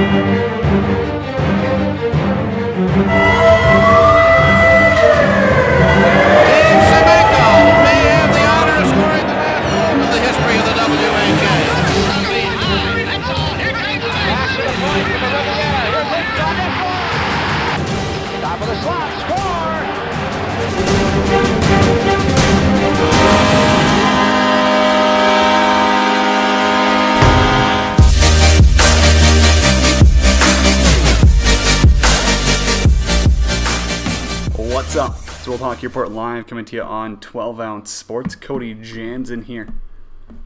Dave World Hockey Report live coming to you on 12 ounce sports. Cody Jansen here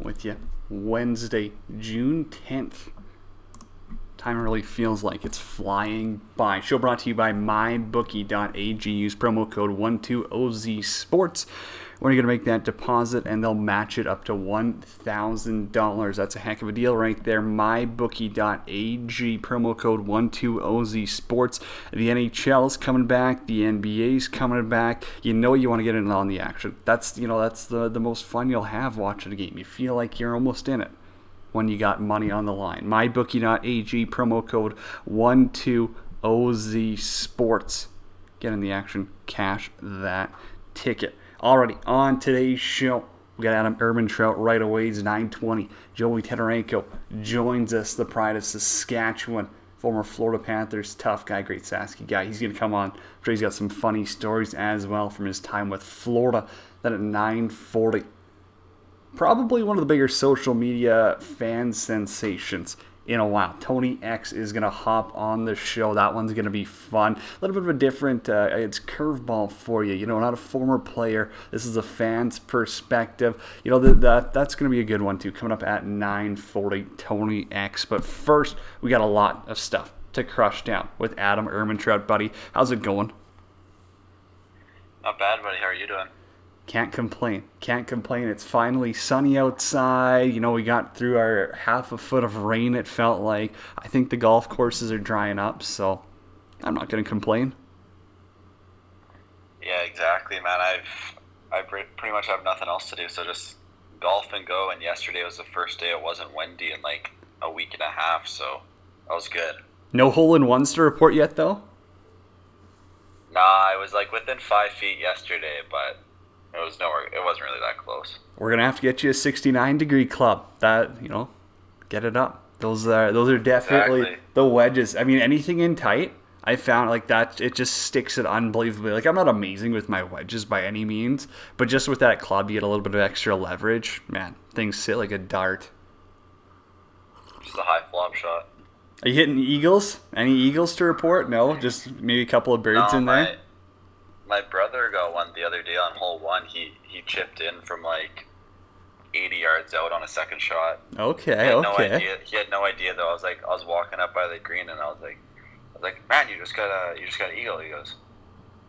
with you Wednesday, June 10th. Time really feels like it's flying by. Show brought to you by mybookie.ag. Use promo code 12OZ when you're going to make that deposit, and they'll match it up to $1,000. That's a heck of a deal right there. Mybookie.ag, promo code 12OZ Sports. The NHL's coming back, the NBA's coming back. You know you want to get in on the action. That's, you know, that's the, the most fun you'll have watching a game. You feel like you're almost in it when you got money on the line. MyBookie.ag, promo code 12OZ Sports. Get in the action, cash that ticket. Already on today's show, we got Adam Urban Trout right away. He's 920. Joey Tetarenko joins us, the pride of Saskatchewan. Former Florida Panthers, tough guy, great Sasky guy. He's going to come on. I'm sure he's got some funny stories as well from his time with Florida. Then at 940, probably one of the bigger social media fan sensations in a while. Tony X is going to hop on the show. That one's going to be fun. A little bit of a different, uh, it's curveball for you. You know, not a former player. This is a fan's perspective. You know, that, that that's going to be a good one too. Coming up at 9:40, Tony X. But first, we got a lot of stuff to crush down with Adam Ermintrout, buddy. How's it going? Not bad, buddy. How are you doing? Can't complain. Can't complain. It's finally sunny outside. You know, we got through our half a foot of rain, it felt like. I think the golf courses are drying up, so I'm not going to complain. Yeah, exactly, man. I've I pretty much have nothing else to do, so just golf and go. And yesterday was the first day it wasn't windy in like a week and a half, so that was good. No hole in ones to report yet, though? Nah, I was like within five feet yesterday, but it was nowhere. It wasn't really that close. We're going to have to get you a 69 degree club. That, you know, get it up. Those are those are definitely Exactly. the wedges. I mean, anything in tight, I found like that it just sticks it unbelievably. Like I'm not amazing with my wedges by any means, but just with that club, you get a little bit of extra leverage. Man, things sit like a dart. Just a high flop shot. Are you hitting eagles? Any eagles to report? No, just maybe a couple of birds No, in there. My brother got one the other day on hole one. He he chipped in from like 80 yards out on a second shot. He Okay, no okay. idea. He had no idea though. I was like, I was walking up by the green, and I was like, I was like, man, you just got a, you just got an eagle. He goes,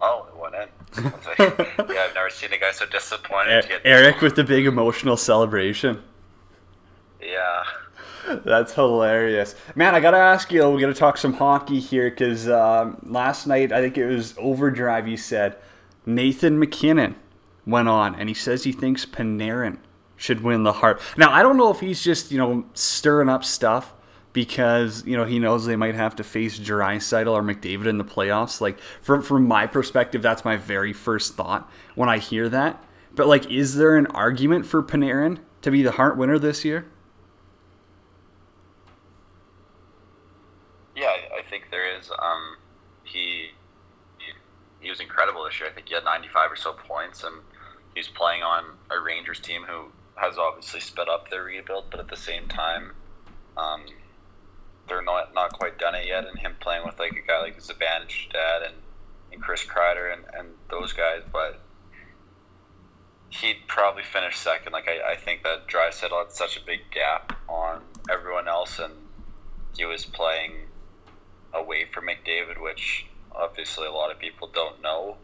oh, it went in. I was like, yeah, I've never seen a guy so disappointed. to get Eric with the big emotional celebration. Yeah. That's hilarious, man. I gotta ask you. We gotta talk some hockey here because um, last night I think it was Overdrive. You said Nathan MacKinnon went on and he says he thinks Panarin should win the Hart. Now I don't know if he's just you know stirring up stuff because you know he knows they might have to face Draisaitl or McDavid in the playoffs. Like from from my perspective, that's my very first thought when I hear that. But like, is there an argument for Panarin to be the Hart winner this year? Yeah, I- I think there is. Um, he, he he was incredible this year. I think he had 95 or so points, and he's playing on a Rangers team who has obviously sped up their rebuild, but at the same time, um, they're not not quite done it yet. And him playing with like a guy like Zibanejad and and Chris Kreider and, and those guys, but he'd probably finish second. Like I, I think that Draisaitl had such a big gap on everyone else, and he was playing away from McDavid, which obviously a lot of people don't know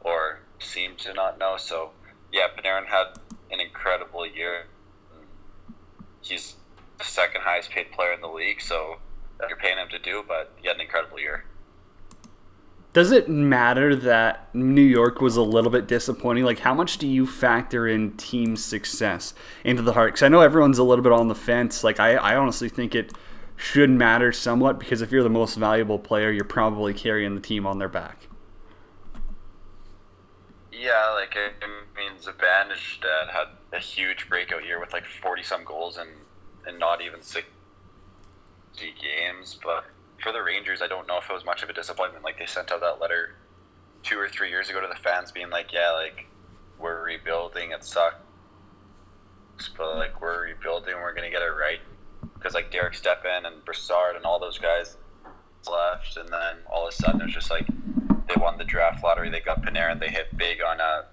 or seem to not know. So yeah, Panarin had an incredible year. He's the second highest paid player in the league, so you're paying him to do, but he had an incredible year. Does it matter that New York was a little bit disappointing? Like, how much do you factor in team success into the Hart? Because I know everyone's a little bit on the fence. Like, I, I honestly think it should matter somewhat because if you're the most valuable player, you're probably carrying the team on their back. Yeah, like I mean, Zibanejad had a huge breakout year with like forty some goals and and not even sixty games. But for the Rangers, I don't know if it was much of a disappointment. Like they sent out that letter two or three years ago to the fans, being like, "Yeah, like we're rebuilding. It sucks, but like we're rebuilding. We're gonna get it right." Because like Derek Stepan and Brassard and all those guys left, and then all of a sudden it was just like they won the draft lottery. They got Panarin. They hit big on a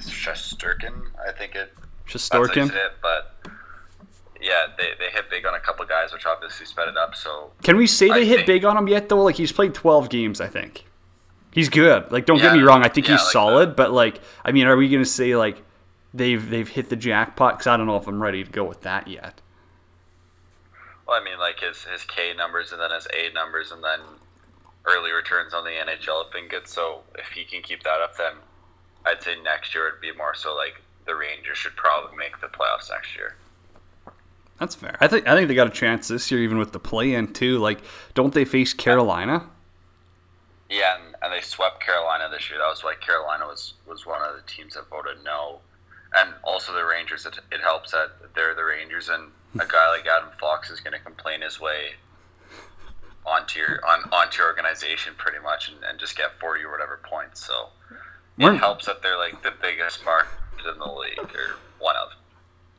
Shesterkin, I think it. That's how you Shostorkin. say it, but yeah, they, they hit big on a couple guys, which obviously sped it up. So Can we say they I hit think- big on him yet though? Like he's played 12 games, I think. He's good. Like don't get me wrong, I think yeah, he's like solid, that. but like I mean, are we going to say like they've they've hit the jackpot cuz I don't know if I'm ready to go with that yet. Well, I mean, like his his K numbers and then his A numbers and then early returns on the NHL have been good. So if he can keep that up, then I'd say next year it'd be more so like the Rangers should probably make the playoffs next year. That's fair. I think I think they got a chance this year even with the play-in too. Like don't they face Carolina? Yeah, and, and they swept Carolina this year. That was why Carolina was, was one of the teams that voted no. And also the Rangers, it, it helps that they're the Rangers, and a guy like Adam Fox is going to complain his way onto your on onto your organization pretty much, and, and just get forty or whatever points. So it helps that they're like the biggest market in the league, or one of.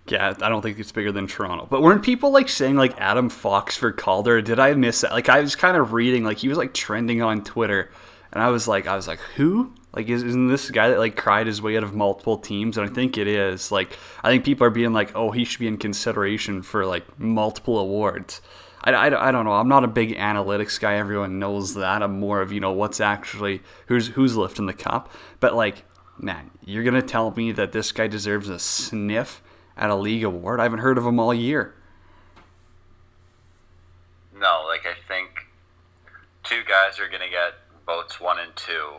Yeah, I don't think it's bigger than Toronto. But weren't people like saying like Adam Fox for Calder? Did I miss that? Like I was kind of reading like he was like trending on Twitter, and I was like, I was like, who? Like is, isn't this guy that like cried his way out of multiple teams? And I think it is. Like I think people are being like, oh, he should be in consideration for like multiple awards. I, I, I don't know. I'm not a big analytics guy. Everyone knows that. I'm more of you know what's actually who's who's lifting the cup. But like, man, you're gonna tell me that this guy deserves a sniff at a league award? I haven't heard of him all year. No, like I think two guys are to get votes one and two,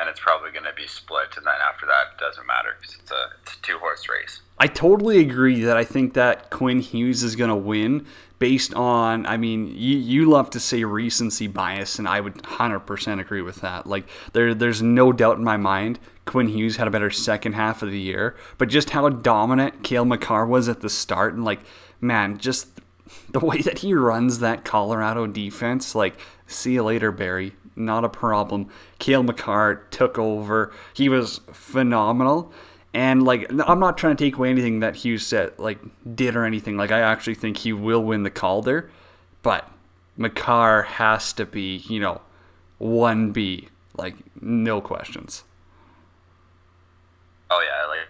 and it's probably going to be split. And then after that, it doesn't matter 'cause it's a it's a two horse race. I totally agree that I think that Quinn Hughes is going to win based on, I mean, you, you love to say recency bias, and I would 100% agree with that. Like, there, there's no doubt in my mind Quinn Hughes had a better second half of the year, but just how dominant Cale Makar was at the start, and like, man, just the way that he runs that Colorado defense, like, see you later, Barrie. Not a problem. Cale Makar took over. He was phenomenal. And like, I'm not trying to take away anything that Hughes said, like did or anything. Like, I actually think he will win the Calder, but Makar has to be, you know, one B, like no questions. Oh yeah, like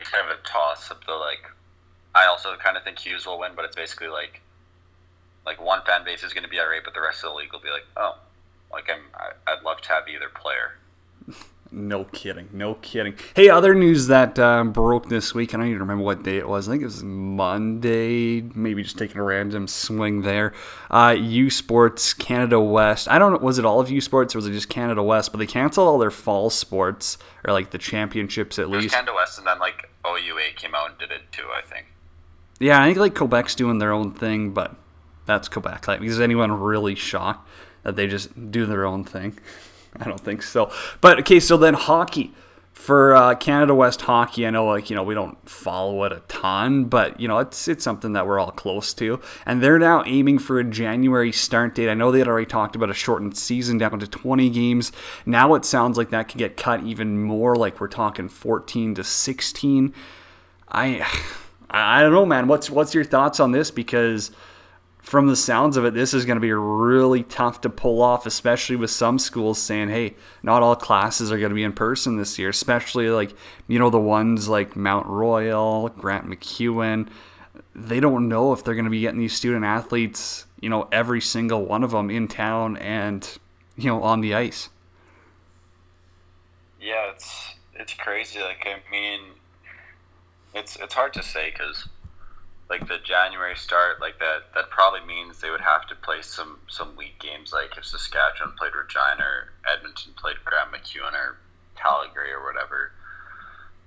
it's kind of a toss up. Though, like I also kind of think Hughes will win, but it's basically like like one fan base is going to be irate, but the rest of the league will be like, oh, like I'm I, I'd love to have either player. No kidding, no kidding. Hey, other news that um, broke this week. I don't even remember what day it was. I think it was Monday. Maybe just taking a random swing there. Uh, U Sports Canada West. I don't know. Was it all of U Sports or was it just Canada West? But they canceled all their fall sports or like the championships at It was least. Canada West, and then like OUA came out and did it too. I think. Yeah, I think like Quebec's doing their own thing, but that's Quebec. Like, is anyone really shocked that they just do their own thing? I don't think so. But okay, so then hockey for uh, Canada West hockey. I know, like you know, we don't follow it a ton, but you know, it's it's something that we're all close to. And they're now aiming for a January start date. I know they had already talked about a shortened season down to 20 games. Now it sounds like that could get cut even more. Like we're talking 14 to 16. I I don't know, man. What's what's your thoughts on this? Because from the sounds of it, this is going to be really tough to pull off, especially with some schools saying, "Hey, not all classes are going to be in person this year." Especially like you know the ones like Mount Royal, Grant MacEwan. They don't know if they're going to be getting these student athletes, you know, every single one of them in town and you know on the ice. Yeah, it's it's crazy. Like I mean, it's it's hard to say because like the January start, like that that probably means they would have to play some some weak games. Like if Saskatchewan played Regina, or Edmonton played Grant MacEwan, or Calgary, or whatever.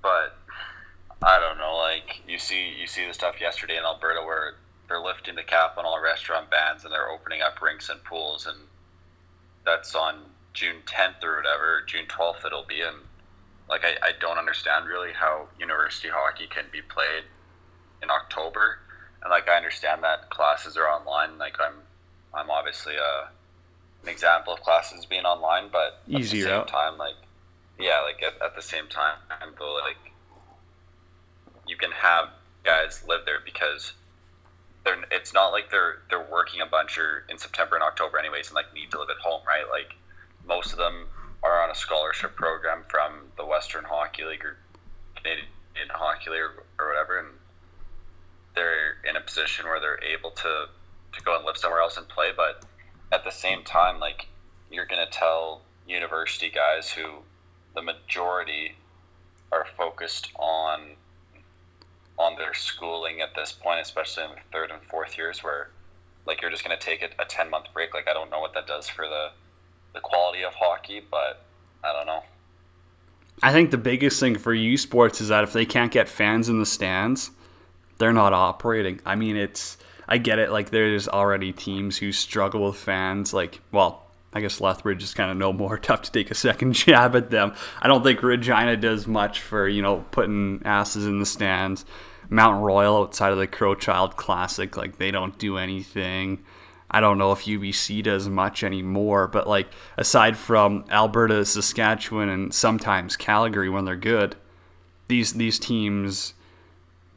But I don't know. Like you see you see the stuff yesterday in Alberta where they're lifting the cap on all restaurant bans and they're opening up rinks and pools and that's on June 10th or whatever, June 12th it'll be and like I, I don't understand really how university hockey can be played in October and like I understand that classes are online like I'm I'm obviously a an example of classes being online but at Easier the same time like yeah like at, at the same time though like you can have guys live there because they're it's not like they're they're working a bunch or in September and October anyways and like need to live at home right? Like most of them are on a scholarship program from the Western Hockey League or Canadian Hockey League or, or whatever and they're in a position where they're able to to go and live somewhere else and play but at the same time like you're going to tell university guys who the majority are focused on on their schooling at this point, especially in the third and fourth years, where like you're just going to take a, a ten month break. Like I don't know what that does for the the quality of hockey, but I don't know. I think the biggest thing for U Sports is that if they can't get fans in the stands, they're not operating. I mean, it's I get it. Like there's already teams who struggle with fans. Like, well, I guess Lethbridge is kind of no more tough to take a second jab at them. I don't think Regina does much for you know putting asses in the stands. Mount Royal outside of the Crowchild Classic, like they don't do anything. I don't know if UBC does much anymore, but like aside from Alberta, Saskatchewan, and sometimes Calgary when they're good, these these teams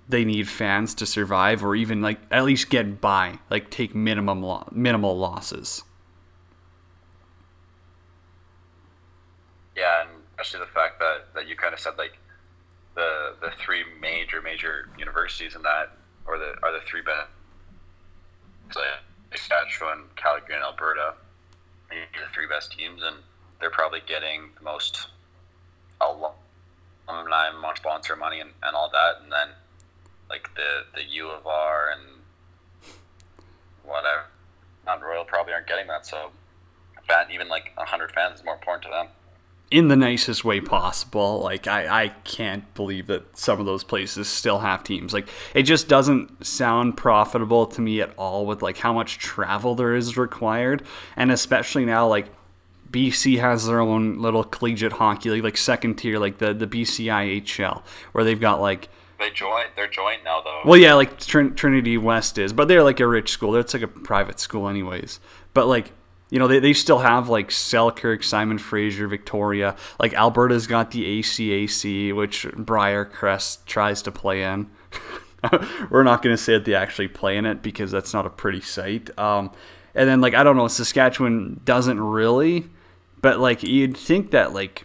they need fans to survive or even like at least get by, like take minimum lo- minimal losses. Yeah, and especially the fact that, that you kind of said like the the three major major universities in that or the are the three best Saskatchewan, Calgary, and Alberta. The three best teams, and they're probably getting the most alumni, sponsor money, and, and all that. And then like the the U of R and whatever, Mount Royal probably aren't getting that. So, fan, even like hundred fans is more important to them. in the nicest way possible. Like I, I can't believe that some of those places still have teams. Like it just doesn't sound profitable to me at all with like how much travel there is required. And especially now like BC has their own little collegiate hockey league, like second tier, like the, the BCIHL, where they've got like They join. They're joint now, though. well, yeah, like Trin- Trinity West is, but they're like a rich school. It's like a private school, anyways. But like, you know, they, they still have like Selkirk, Simon Fraser, Victoria. Like Alberta's got the ACAC, which Briarcrest tries to play in. We're not going to say that they actually play in it because that's not a pretty sight. Um, and then like I don't know, Saskatchewan doesn't really, but like you'd think that like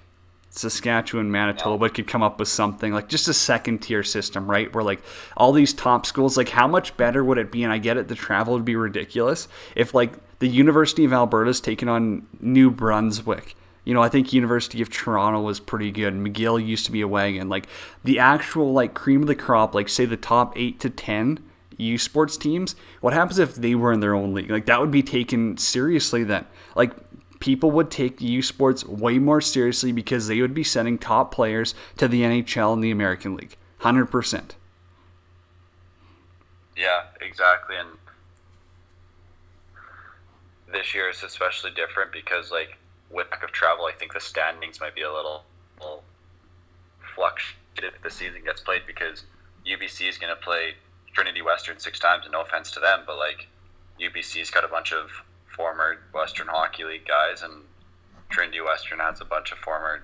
Saskatchewan, Manitoba could come up with something like just a second tier system, right? Where like all these top schools, like how much better would it be? And I get it, the travel would be ridiculous if like the University of Alberta's taken on New Brunswick. You know, I think University of Toronto was pretty good. McGill used to be a wagon. Like the actual like cream of the crop, like say the top eight to ten U sports teams. What happens if they were in their own league? Like that would be taken seriously then. Like people would take U Sports way more seriously because they would be sending top players to the NHL and the American League. 100%. Yeah, exactly. And this year is especially different because, like, with lack of travel, I think the standings might be a little, little fluctuated if the season gets played because UBC is going to play Trinity Western six times, and no offense to them, but like UBC's got a bunch of former Western Hockey League guys, and Trinity Western has a bunch of former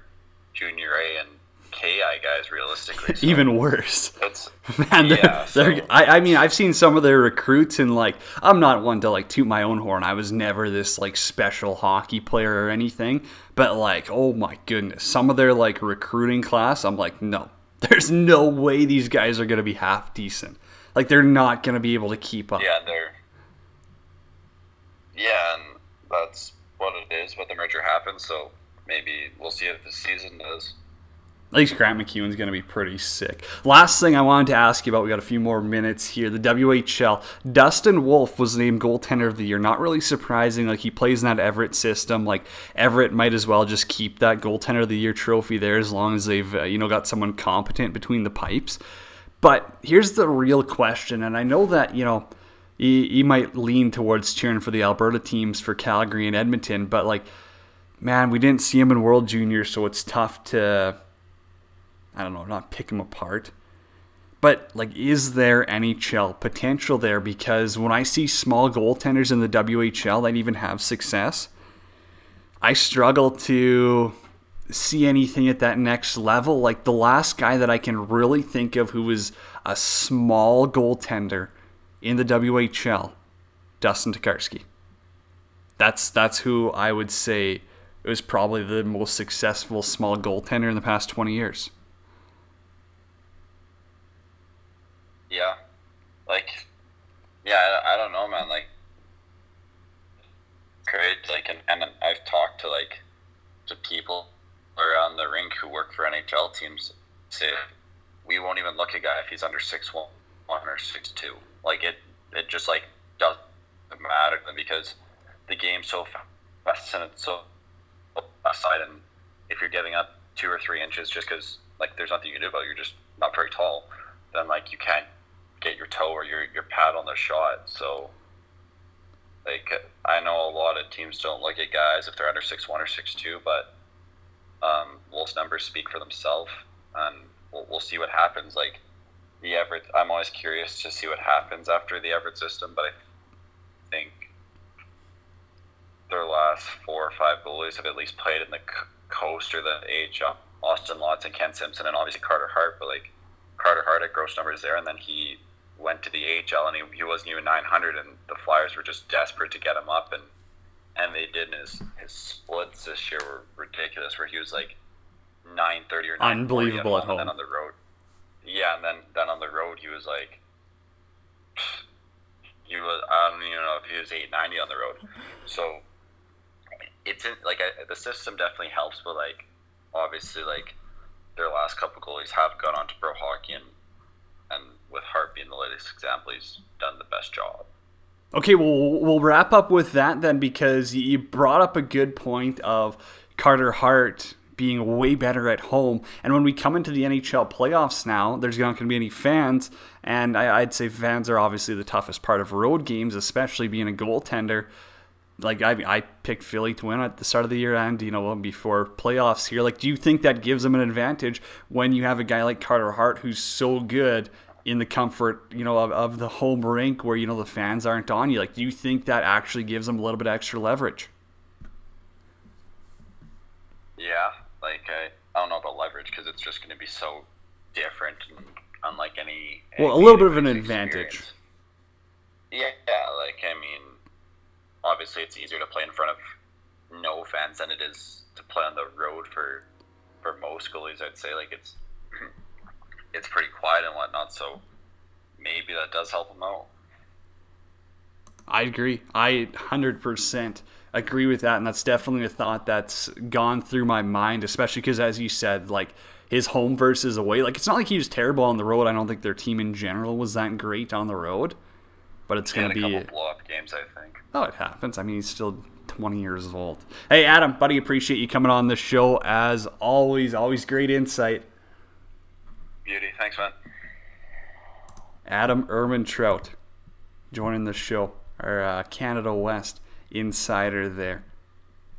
Junior A and KI guys, realistically. So Even worse. it's Man, they're, Yeah, they're, I, I mean, I've seen some of their recruits, and like, I'm not one to like toot my own horn. I was never this like special hockey player or anything, but like, oh my goodness, some of their like recruiting class, I'm like, no, there's no way these guys are gonna be half decent. Like, they're not gonna be able to keep up. Yeah, they're. Yeah, and that's what it is. But the merger happens, so maybe we'll see if the season does. At least Grant MacEwan's going to be pretty sick. Last thing I wanted to ask you about, we got a few more minutes here. The WHL. Dustin Wolf was named goaltender of the year. Not really surprising. Like, he plays in that Everett system. Like, Everett might as well just keep that goaltender of the year trophy there as long as they've, uh, you know, got someone competent between the pipes. But here's the real question, and I know that, you know, you, you might lean towards cheering for the Alberta teams for Calgary and Edmonton, but like, man, we didn't see him in World Junior, so it's tough to, I don't know, not pick him apart. But like, is there any NHL potential there? Because when I see small goaltenders in the WHL that even have success, I struggle to see anything at that next level. Like the last guy that I can really think of who was a small goaltender in the WHL, Dustin Tokarski. That's that's who I would say was probably the most successful small goaltender in the past 20 years. Yeah, like, yeah, I, I don't know, man. Like, great. Like, and, and I've talked to like to people around the rink who work for NHL teams. Say, we won't even look a guy if he's under six one or six two. Like it, it just like doesn't matter because the game's so fast and it's so aside. And if you're giving up two or three inches just because like there's nothing you can do about it, you're just not very tall, then like you can't get your toe or your your pad on the shot. So like I know a lot of teams don't look at guys if they're under six one or six two, but um, Wolf's numbers speak for themselves, and we'll, we'll see what happens. Like the Everett, I'm always curious to see what happens after the Everett system, but I think their last four or five goalies have at least played in the coast or the AHL. Uh, Austin Lotz and Kent Simpson, and obviously Carter Hart, but like Carter Hart at gross numbers there, and then he went to the AHL and he, he wasn't even 900, and the Flyers were just desperate to get him up, and and they did. And his his splits this year were ridiculous, where he was like 930 or 940 Unbelievable at home, and then on the road. Yeah, and then then on the road he was like. He was I don't even know if he was 890 on the road, so it's in, like I, the system definitely helps, but like obviously like their last couple goalies have gone on to pro hockey and and with Hart being the latest example, he's done the best job. Okay, well, we'll wrap up with that then because you brought up a good point of Carter Hart being way better at home. And when we come into the NHL playoffs now, there's not going to be any fans. And I, would say fans are obviously the toughest part of road games, especially being a goaltender. Like I, I picked Philly to win at the start of the year and you know before playoffs here. Like, do you think that gives them an advantage when you have a guy like Carter Hart who's so good in the comfort, you know, of, of the home rink where you know the fans aren't on you? Like, do you think that actually gives them a little bit extra leverage? Yeah, like I, I don't know about leverage because it's just going to be so different and unlike any. Well, a little bit of an anybody's advantage. Yeah, yeah, like I mean, obviously it's easier to play in front of no fans than it is to play on the road for for most goalies. I'd say like it's it's pretty quiet and whatnot, so maybe that does help them out. I agree. I 100% agree with that. And that's definitely a thought that's gone through my mind, especially because, as you said, like his home versus away, like it's not like he was terrible on the road. I don't think their team in general was that great on the road. But it's going to a be. couple blow up games, I think. Oh, it happens. I mean, he's still 20 years old. Hey, Adam, buddy, appreciate you coming on the show as always. Always great insight. Beauty, thanks, man. Adam Erman Trout joining the show, our uh, Canada West insider there.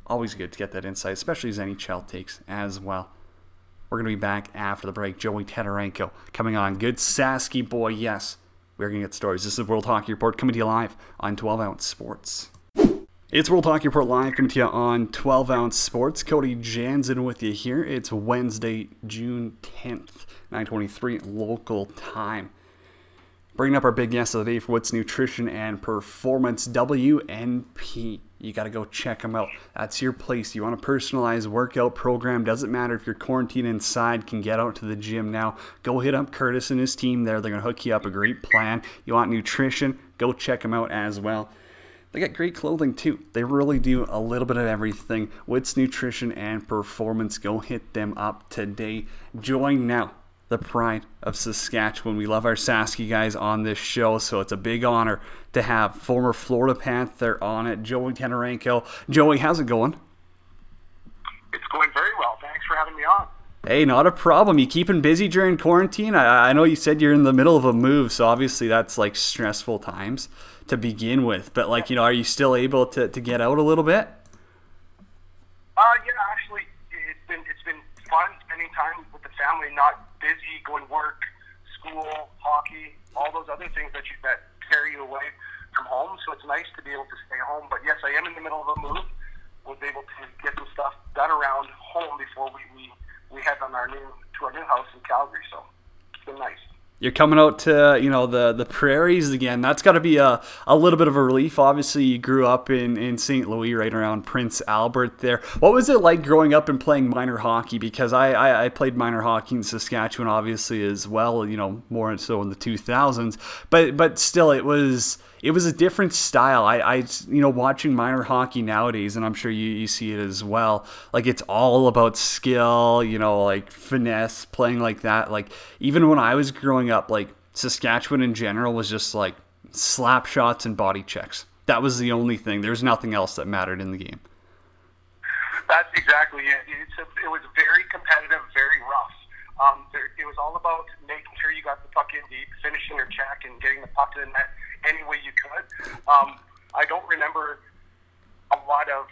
Always good to get that insight, especially as NHL takes as well. We're going to be back after the break. Joey Tetarenko coming on. Good Sasky boy, yes. We're going to get stories. This is World Hockey Report coming to you live on 12 Ounce Sports. It's World Hockey Report live coming to you on 12 Ounce Sports. Cody Jansen with you here. It's Wednesday, June 10th, 923 local time. Bringing up our big guest of the day for What's Nutrition and Performance WNP. You got to go check them out. That's your place. You want a personalized workout program? Doesn't matter if you're quarantined inside, can get out to the gym now. Go hit up Curtis and his team there. They're going to hook you up a great plan. You want nutrition? Go check them out as well. They got great clothing too. They really do a little bit of everything. Wits Nutrition and Performance. Go hit them up today. Join now the pride of Saskatchewan. We love our Sasky guys on this show, so it's a big honor to have former Florida Panther on it, Joey Tetarenko. Joey, how's it going? It's going very well. Thanks for having me on. Hey, not a problem. You keeping busy during quarantine? I, I know you said you're in the middle of a move, so obviously that's like stressful times to begin with. But like, you know, are you still able to, to get out a little bit? Uh, yeah, actually, it's been it's been fun spending time with the family, not busy going to work, school, hockey, all those other things that you that carry you away from home. So it's nice to be able to stay home. But yes, I am in the middle of a move. Was able to get some stuff done around home before we we, we head on our new to our new house in Calgary. So it's been nice. You're coming out to you know the the prairies again. That's got to be a, a little bit of a relief. Obviously, you grew up in, in St. Louis, right around Prince Albert. There, what was it like growing up and playing minor hockey? Because I, I, I played minor hockey in Saskatchewan, obviously as well. You know, more so in the 2000s. But but still, it was it was a different style. I, I you know watching minor hockey nowadays, and I'm sure you, you see it as well. Like it's all about skill, you know, like finesse, playing like that. Like even when I was growing up, like Saskatchewan in general was just like slap shots and body checks. That was the only thing. There's nothing else that mattered in the game. That's exactly it. A, it was very competitive, very rough. Um, there, it was all about making sure you got the puck in deep, finishing your check, and getting the puck to the net any way you could. Um, I don't remember a lot of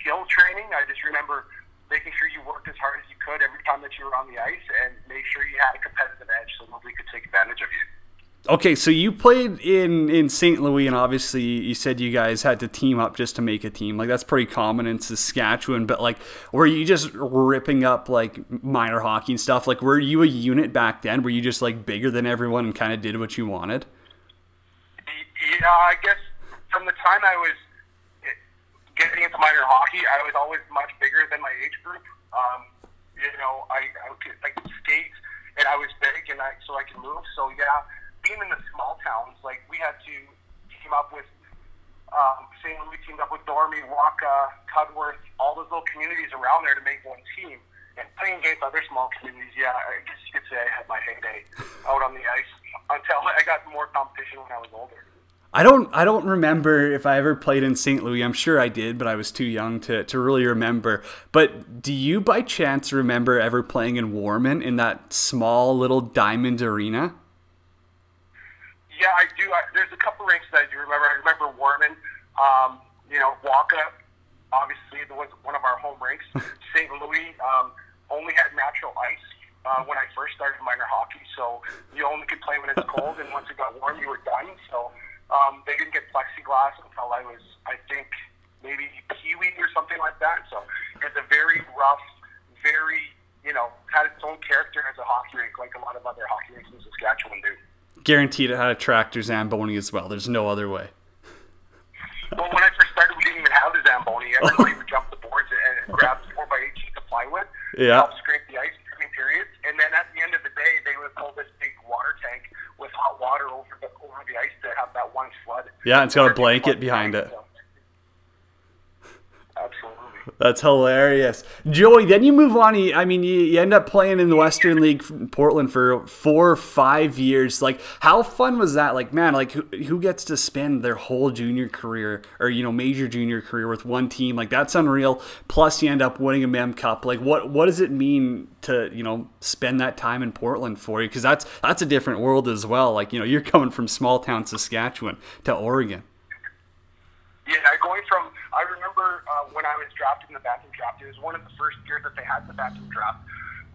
skill training. I just remember making sure you worked as hard as you could every time that you were on the ice and make sure you had a competitive edge so nobody could take advantage of you. Okay, so you played in in St. Louis, and obviously you said you guys had to team up just to make a team. Like that's pretty common in Saskatchewan. But like, were you just ripping up like minor hockey and stuff? Like, were you a unit back then? Were you just like bigger than everyone and kind of did what you wanted? Yeah, I guess from the time I was getting into minor hockey, I was always much bigger than my age group. Um, you know, I, I could could skate, and I was big, and I so I could move. So yeah, being in the small towns, like we had to team up with um, St. Louis, teamed up with Dormy, Wakaw, Cudworth, all those little communities around there to make one team. And playing against other small communities, yeah, I guess you could say I had my heyday out on the ice until I got more competition when I was older. I don't I don't remember if I ever played in St. Louis. I'm sure I did, but I was too young to, to really remember. But do you by chance remember ever playing in Warman in that small little diamond arena? Yeah, I do. I, there's a couple rinks that I do remember. I remember Warman, um, you know, Wakaw, obviously it was one of our home rinks. St. Louis um, only had natural ice uh, when I first started minor hockey, so you only could play when it's cold, and once it got warm, you were done. So um, they didn't get plexiglass until I was, I think, maybe Kiwi or something like that. So it's a very rough, very, you know, had its own character as a hockey rink, like a lot of other hockey rinks in Saskatchewan do. Guaranteed it had a tractor Zamboni as well. There's no other way. Well, when I first started, we didn't even have the Zamboni. Everybody would jump the boards and grab 4 by 8 sheets of plywood, Yeah. help scrape the ice between periods, and then at the end of the day, they would pull this big water tank with hot water over the over the ice to have that one flood. Yeah, it's got a blanket behind it. ice, so. Absolutely. That's hilarious. Joey, then you move on. I mean, you, you end up playing in the Western League Portland for four or five years. Like, how fun was that? Like, man, like, who, who gets to spend their whole junior career or, you know, major junior career with one team? Like, that's unreal. Plus, you end up winning a Mem Cup. Like, what, what does it mean to, you know, spend that time in Portland for you? Because that's, that's a different world as well. Like, you know, you're coming from small town Saskatchewan to Oregon. Yeah, going from I remember uh, when I was drafted in the Bantam draft. It was one of the first years that they had the Bantam draft,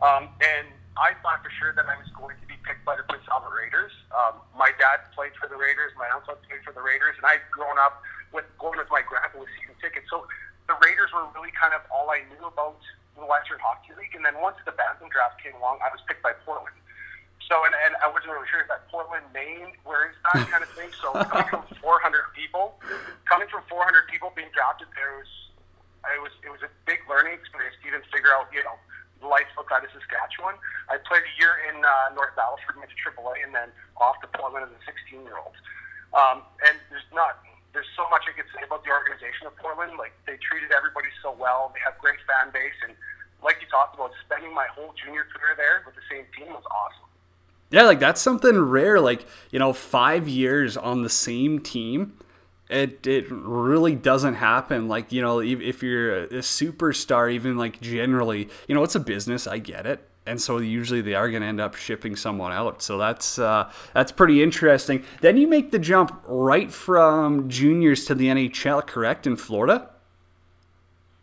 um, and I thought for sure that I was going to be picked by the Prince Albert Raiders. Um, my dad played for the Raiders. My uncle played for the Raiders, and I'd grown up with going with my grandpa with season tickets. So the Raiders were really kind of all I knew about the Western Hockey League. And then once the Bantam draft came along, I was picked by Portland. So, and, and I wasn't really sure if that Portland, Maine, where is that kind of thing. So coming from 400 people, coming from 400 people being drafted there was, it was, it was a big learning experience to even figure out, you know, the life outside of Saskatchewan. I played a year in uh, North Battleford, went to AAA, and then off to Portland as a 16 year old. Um, and there's not, there's so much I could say about the organization of Portland. Like they treated everybody so well. They have great fan base, and like you talked about, spending my whole junior career there with the same team was awesome. Yeah, like that's something rare. Like, you know, five years on the same team It it really doesn't happen. Like you know, if, you're a superstar, even like generally, you know, it's a business. I get it, and so usually they are going to end up shipping someone out. So that's uh, that's pretty interesting. Then you make the jump right from juniors to the NHL, correct? In Florida.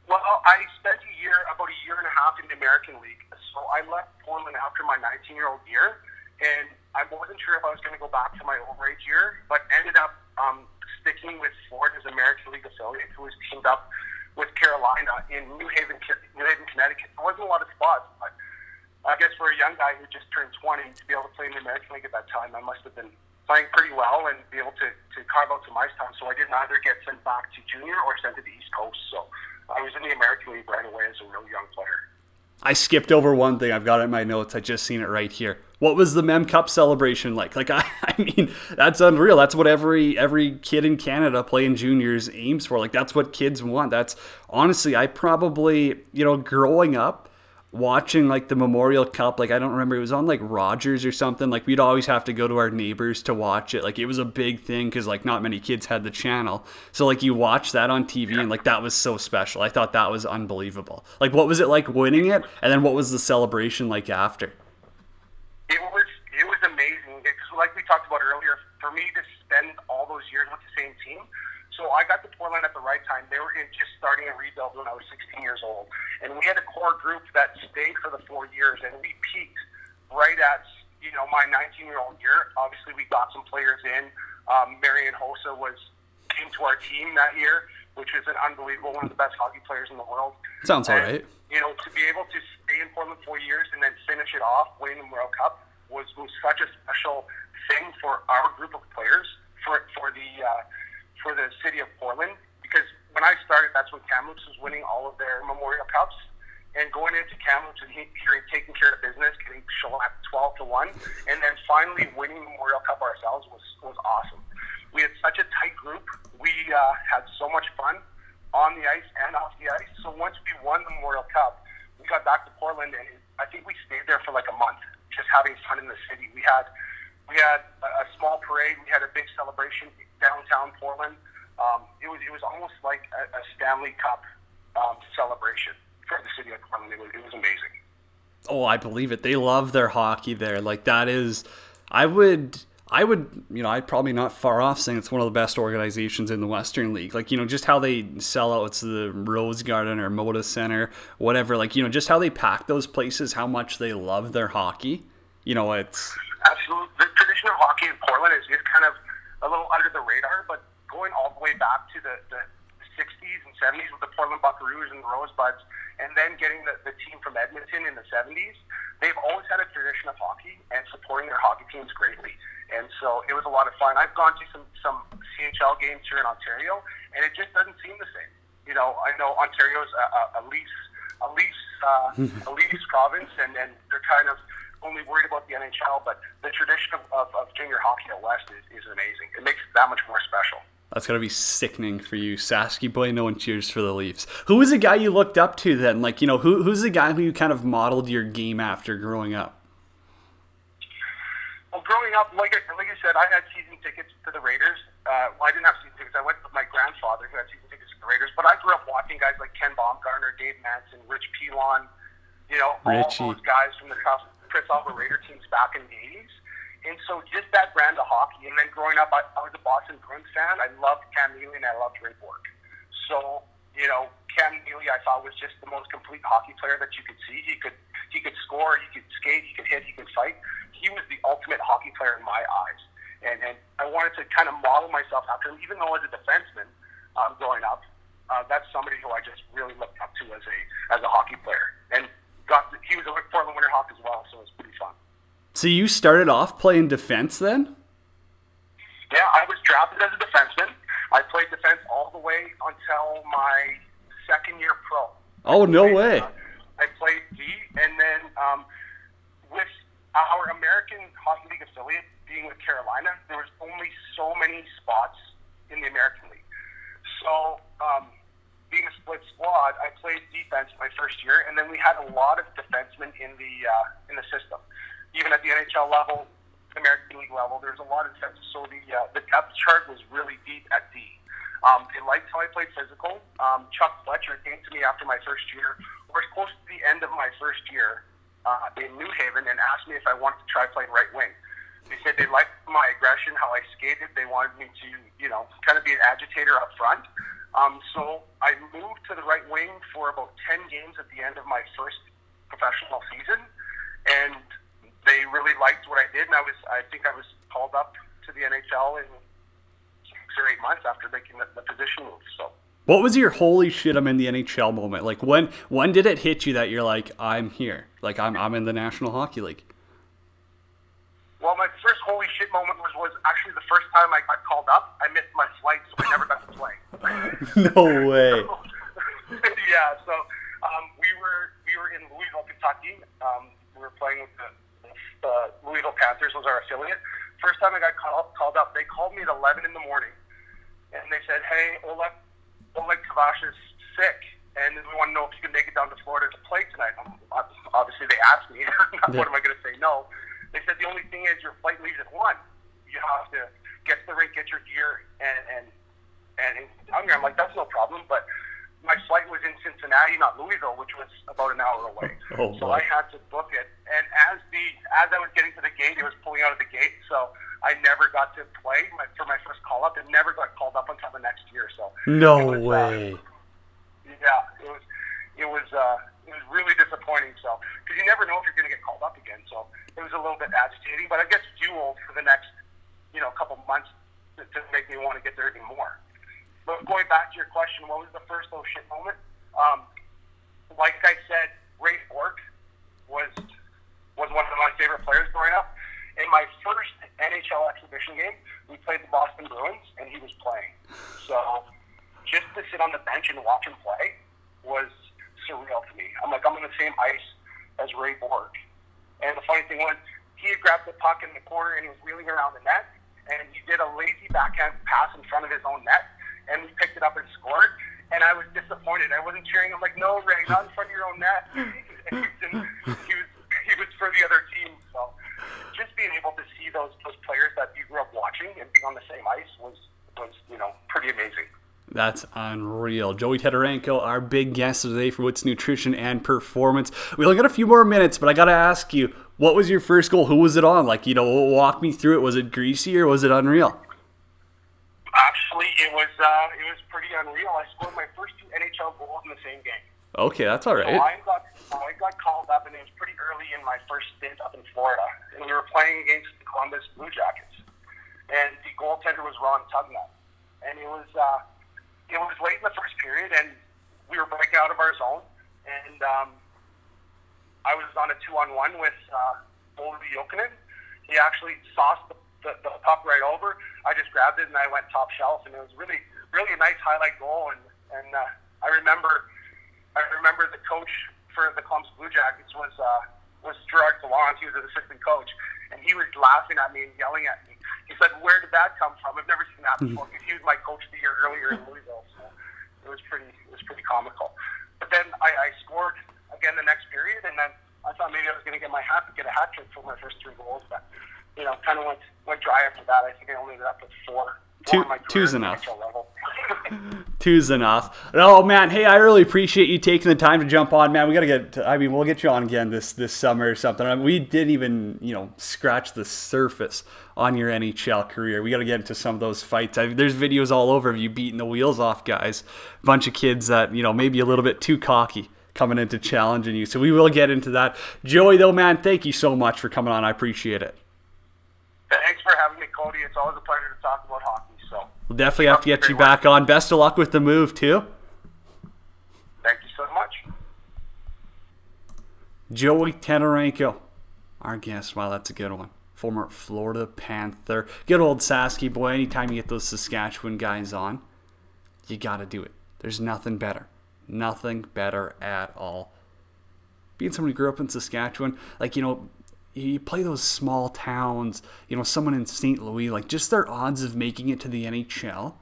Well, I spent a year, about a year and a half in the American League. So I left Portland after my 19-year-old year, and I wasn't sure if I was going to go back to my overage year, but ended up um, sticking with Florida's American League affiliate, who was teamed up with Carolina in New Haven, New Haven, Connecticut. There wasn't a lot of spots, but I guess for a young guy who just turned 20 to be able to play in the American League at that time, I must have been playing pretty well and be able to, to carve out some ice time. So I did not either get sent back to junior or sent to the East Coast. So I was in the American League right away as a real young player. I skipped over one thing. I've got it in my notes. I just seen it right here. What was the Mem Cup celebration like? Like I, I mean, that's unreal. That's what every every kid in Canada playing juniors aims for. Like that's what kids want. That's honestly, I probably, you know, growing up, watching like the Memorial Cup, like I don't remember it was on like Rogers or something. Like we'd always have to go to our neighbors to watch it. Like it was a big thing because like not many kids had the channel. So like you watch that on TV and like that was so special. I thought that was unbelievable. Like what was it like winning it, and then what was the celebration like after? It was it was amazing because like we talked about earlier, for me to spend all those years with the same team. So I got to Portland at the right time. They were in just starting a rebuild when I was 16 years old, and we had a core group that stayed for the four years, and we peaked right at you know my 19 year old year. Obviously, we got some players in. Um, Marian Hossa was came to our team that year, which is an unbelievable one of the best hockey players in the world. Sounds And, right. You know, to be able to stay in Portland four years and then finish it off winning the World Cup was was such a special thing for our group of players for for the uh, for the city of Portland because when I started, that's when Kamloops was winning all of their Memorial Cups. And going into Kamloops and he- hearing taking care of business, getting shellacked twelve to one, and then finally winning Memorial Cup ourselves was was awesome. We had such a tight group. We uh, had so much fun on the ice and off the ice. So once we won the Memorial Cup, we got back to Portland, and I think we stayed there for like a month, just having fun in the city. We had we had a small parade. We had a big celebration downtown Portland. Um, it was it was almost like a, a Stanley Cup um, celebration for the city of Portland. It was, it was amazing. Oh, I believe it. They love their hockey there. Like that is, I would, I would, you know, I'd probably not far off saying it's one of the best organizations in the Western League. Like you know, just how they sell out to the Rose Garden or Moda Center, whatever. Like you know, just how they pack those places, how much they love their hockey. You know, it's Absolutely. The tradition of hockey in Portland is, is kind of a little under the radar, but going all the way back to the, the 60s and 70s with the Portland Buckaroos and the Rosebuds, and then getting the, the team from Edmonton in the 70s, they've always had a tradition of hockey and supporting their hockey teams greatly. And so it was a lot of fun. I've gone to some, some CHL games here in Ontario, and it just doesn't seem the same. You know, I know Ontario's a, a, a Leafs, a Leafs, uh, a Leafs province, and, and they're kind of only worried about the NHL, but the tradition of, of, of junior hockey at west is, is amazing. It makes it that much more special. that's gotta be sickening for you, Sasky No one cheers for the Leafs. Who was the guy you looked up to then? Like you know, who who's the guy who you kind of modeled your game after growing up? Well, growing up, like I, like I said, I had season tickets to the Raiders. Uh, well, I didn't have season tickets. I went with my grandfather who had season tickets to the Raiders. But I grew up watching guys like Ken Baumgartner, Dave Manson, Rich Pilon, you know, Richie. all those guys from the Prince Prince Albert Raider teams back in the 80s. And so just that brand of hockey. And then growing up, I, I was a Boston Bruins fan. I loved Cam Neely and I loved Ray Bourque. So, you know, Cam Neely I thought was just the most complete hockey player that you could see. He could he could score, he could skate, he could hit, he could fight. He was the ultimate hockey player in my eyes. And, and I wanted to kind of model myself after him, even though as a defenseman um, growing up, uh, that's somebody who I just really looked up to as a as a hockey player. And got he was a Portland Winterhawk as well, so it was pretty fun. So you started off playing defense then? Yeah, I was drafted as a defenseman. I played defense all the way until my second year pro. Oh no played, way! uh, I played D, and then um, with our American Hockey League affiliate being with Carolina, there was only so many spots in the American League. So, um, being a split squad, I played defense my first year, and then we had a lot of defensemen in the uh, in the system. Even at the NHL level, American League level, there's a lot of defense. So the uh, the depth chart was really deep at D. Um, they liked how I played physical. Um, Chuck Fletcher came to me after my first year, or close to the end of my first year uh, in New Haven, and asked me if I wanted to try playing right wing. They said they liked my aggression, how I skated. They wanted me to, you know, kind of be an agitator up front. Um, so I moved to the right wing for about 10 games at the end of my first professional season, and they really liked what I did. And I was, I think I was called up to the NHL in six or eight months after making the, the position move. So. What was your holy shit I'm in the NHL moment? Like when when did it hit you that you're like I'm here? Like I'm I'm in the National Hockey League. Well, my first holy shit moment was, was actually the first time I got called up. I missed my flight, so I never got to play. no way. yeah, so um, we were we were in Louisville, Kentucky. Um, we were playing with the, the Louisville Panthers was our affiliate. First time I got called, called up, they called me at 11 in the morning, and they said, "Hey, Oleg, Oleg Kavash is sick, and we want to know if you can make it down to Florida to play tonight." Um, obviously, they asked me. what am I going to say? No. They said the only thing is your flight leaves at one. You have to get to the rink, get your gear, and and and I'm. I'm like, that's no problem, but my flight was in Cincinnati, not Louisville, which was about an hour away. Oh, so boy. I had to book it. And as the as I was getting to the gate, it was pulling out of the gate. So I never got to play my, for my first call up, and never got called up until the next year. So No it was, uh, way. yeah, it was it was uh, it was really disappointing. So because you never know if you're going to get called up again. So it was a little bit agitating, but I guess fueled for the next you know couple months to, to make me want to get there even more. But going back to your question, what was the first oh shit moment? Um, like I said, Ray Bourque was was one of my favorite players growing up. In my first NHL exhibition game, we played the Boston Bruins, and he was playing. So just to sit on the bench and watch him play was surreal to me. I'm like, I'm on the same ice as Ray Bourque. And the funny thing was, he had grabbed the puck in the corner and he was wheeling around the net, and he did a lazy backhand pass in front of his own net, and we picked it up and scored. And I was disappointed. I wasn't cheering. I'm like, no, Ray, not in front of your own net. And he was he was for the other team. So just being able to see those those players that you grew up watching and being on the same ice was was you know pretty amazing. That's unreal. Joey Tetarenko, our big guest today for What's Nutrition and Performance. We only got a few more minutes, but I got to ask you, what was your first goal? Who was it on? Like, you know, walk me through it. Was it greasy or was it unreal? It was uh, it was pretty unreal. I scored my first two NHL goals in the same game. Okay, that's all right. So. I got I got called up, and it was pretty early in my first stint up in Florida, and we were playing against the Columbus Blue Jackets, and the goaltender was Ron Tugnutt, and it was uh, it was late in the first period, and we were breaking out of our zone, and um, I was on a two-on-one with uh, Olli Jokinen. He actually sauced the, the, the puck right over. I just grabbed it and I went top shelf, and it was really, really a nice highlight goal. And and uh, I remember, I remember the coach for the Columbus Blue Jackets was uh, was Gerard Gallant. He was an assistant coach, and he was laughing at me and yelling at me. He said, "Where did that come from? I've never seen that before." Because he was my coach the year earlier in Louisville, so it was pretty, it was pretty comical. But then I, I scored again the next period, and then I thought maybe I was going to get my hat, to get a hat trick for my first three goals, but you know, kind of went went dry after that. I think I only ended up with four. Two- four in my two's enough. Two's enough. Oh man, hey, I really appreciate you taking the time to jump on, man. We gotta get. I mean, we'll get you on again this this summer or something. I mean, we didn't even you know scratch the surface on your NHL career. We gotta get into some of those fights. I, there's videos all over of you beating the wheels off guys. A bunch of kids that you know maybe a little bit too cocky coming into challenging you. So we will get into that. Joey, though, man, thank you so much for coming on. I appreciate it. Thanks for having me, Cody. It's always a pleasure to talk about hockey. So We'll definitely have to get you back on. Best of luck with the move too. thank you so much. Joey Tetarenko, our guest. Wow, that's a good one. Former Florida Panther. Good old Sasky boy. Anytime you get those Saskatchewan guys on, you got to do it. There's nothing better. Nothing better at all. Being someone who grew up in Saskatchewan, like, you know, you play those small towns, you know, someone in St. Louis, like, just their odds of making it to the NHL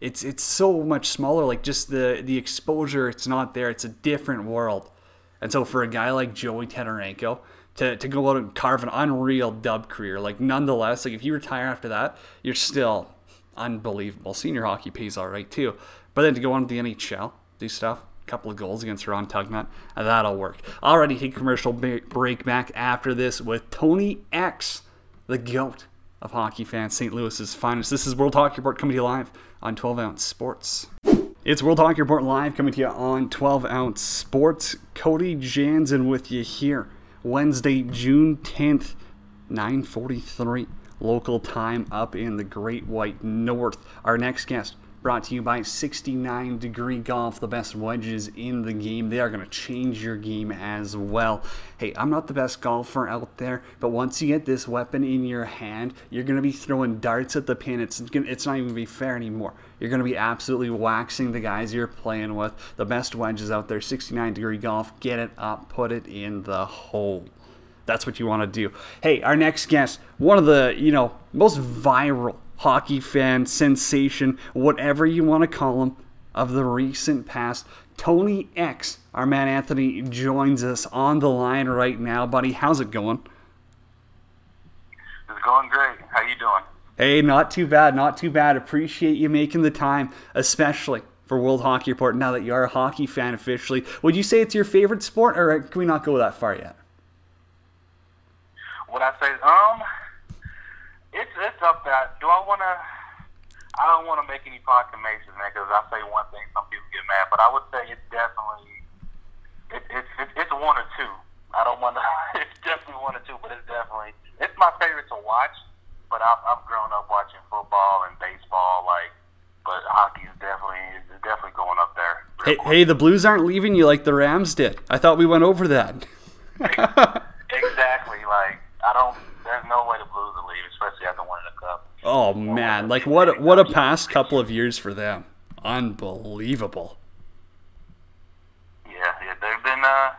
it's it's so much smaller like just the the exposure it's not there it's a different world and so for a guy like joey tetarenko to, to go out and carve an unreal dub career like nonetheless like if you retire after that you're still unbelievable. Senior hockey pays all right too. But then to go on to the NHL, do stuff, couple of goals against Ron Tugnutt, that'll work. Already take commercial break back after this with Tony X, the GOAT of hockey fans, St. Louis's finest. This is World Hockey Report coming to you live on 12 Ounce Sports. It's World Hockey Report live coming to you on 12 Ounce Sports. Cody Jansen with you here. Wednesday, June 10th, 943 local time up in the Great White North. Our next guest brought to you by 69 Degree Golf, the best wedges in the game. They are going to change your game as well. Hey, I'm not the best golfer out there, but once you get this weapon in your hand, you're going to be throwing darts at the pin. It's it's not even going to be fair anymore. You're going to be absolutely waxing the guys you're playing with. The best wedges out there, 69 Degree Golf. Get it up, put it in the hole. That's what you want to do. Hey, our next guest, one of the, you know, most viral hockey fan sensation, whatever you want to call him, of the recent past. Tony X, our man Anthony, joins us on the line right now, buddy. How's it going? It's going great. How you doing? Hey, not too bad, not too bad. Appreciate you making the time, especially for World Hockey Report. Now that you are a hockey fan officially, would you say it's your favorite sport, or can we not go that far yet? What I say, is um, it's it's up there. Do I want to? I don't want to make any proclamations, man, because I say one thing, some people get mad. But I would say it's definitely it, it's it's it's one or two. I don't want to. It's definitely one or two, but it's definitely it's my favorite to watch. But I've I've grown up watching football and baseball, like. But hockey is definitely is definitely going up there. Hey, hey, the Blues aren't leaving you like the Rams did. I thought we went over that. exactly. Like I don't. There's no way the Blues will leave, especially after winning the cup. Oh man, like what a- what a past couple of years for them. Unbelievable. Yeah, yeah. They've been. Uh,